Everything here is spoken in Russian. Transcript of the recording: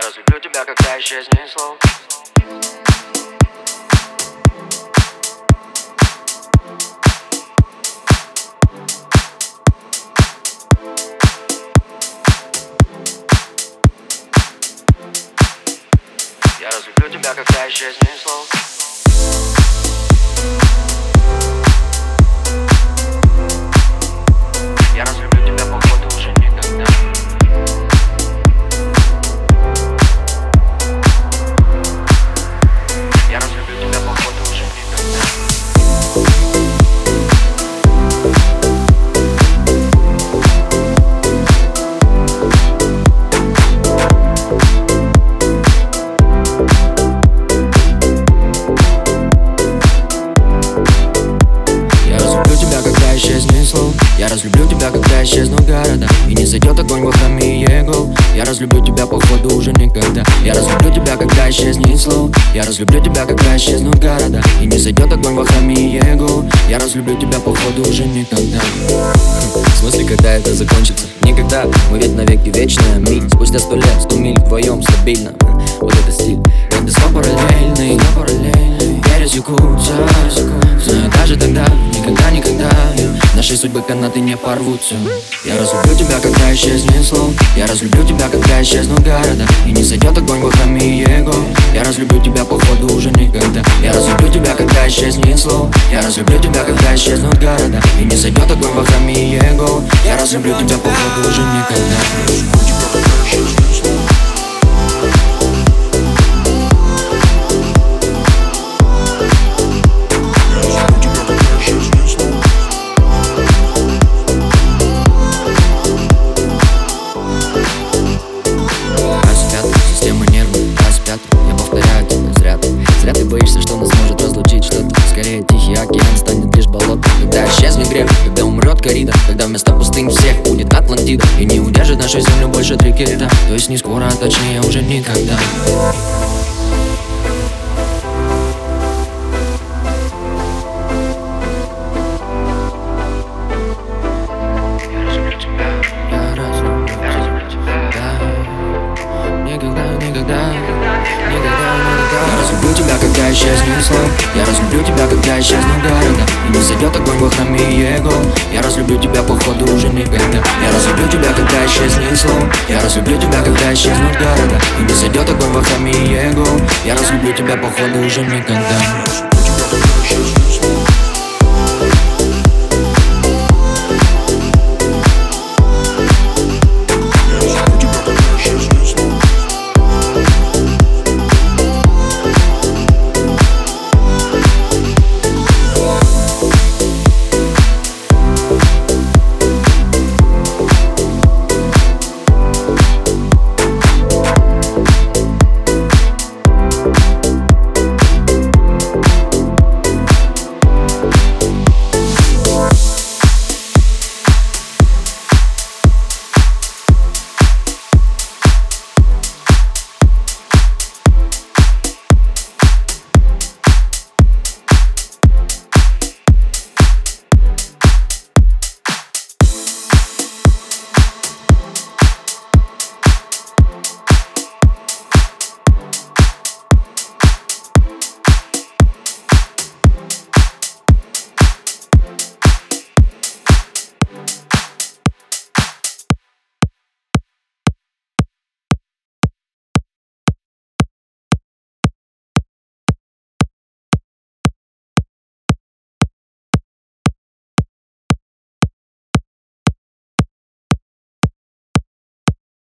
разлюблю тебя, когда исчезнет слов Я разлюблю тебя, когда исчезнет слов разлюблю тебя, когда исчезнут города И не зайдет огонь храме его Я разлюблю тебя, походу, уже никогда. Я разлюблю тебя, когда исчезнет слов Я разлюблю тебя, когда исчезнут города И не зайдет огонь храме его Я разлюблю тебя, походу, уже никогда. В смысле, когда это закончится? Никогда, мы ведь навеки вечная ми Спустя сто лет, сто миль вдвоем стабильно. Вот это стиль. Когда сон параллельный, параллельный. Пересекутся, Знаю Наши судьбы канаты не порвутся. Я разлюблю тебя, когда исчезнет слов. Я разлюблю тебя, когда исчезнут города. И не зайдет огонь храме его. Я разлюблю тебя, походу, уже никогда. Я разлюблю тебя, когда исчезнет слов. Я разлюблю тебя, когда исчезнут города. И не зайдет огонь храме его. Я разлюблю тебя, походу, уже никогда Исчезнет грех, когда умрет корида Когда вместо пустынь всех будет Атлантида. И не удержит нашу землю больше три То есть не скоро, а точнее уже никогда исчезнет слов Я разлюблю тебя, когда исчезнут города. И не зайдет огонь во храме его. Я разлюблю тебя, походу, уже никогда Я разлюблю тебя, когда исчезнет слов Я разлюблю тебя, когда исчезнут города. И не зайдет огонь во храме его. Я разлюблю тебя, походу, уже никогда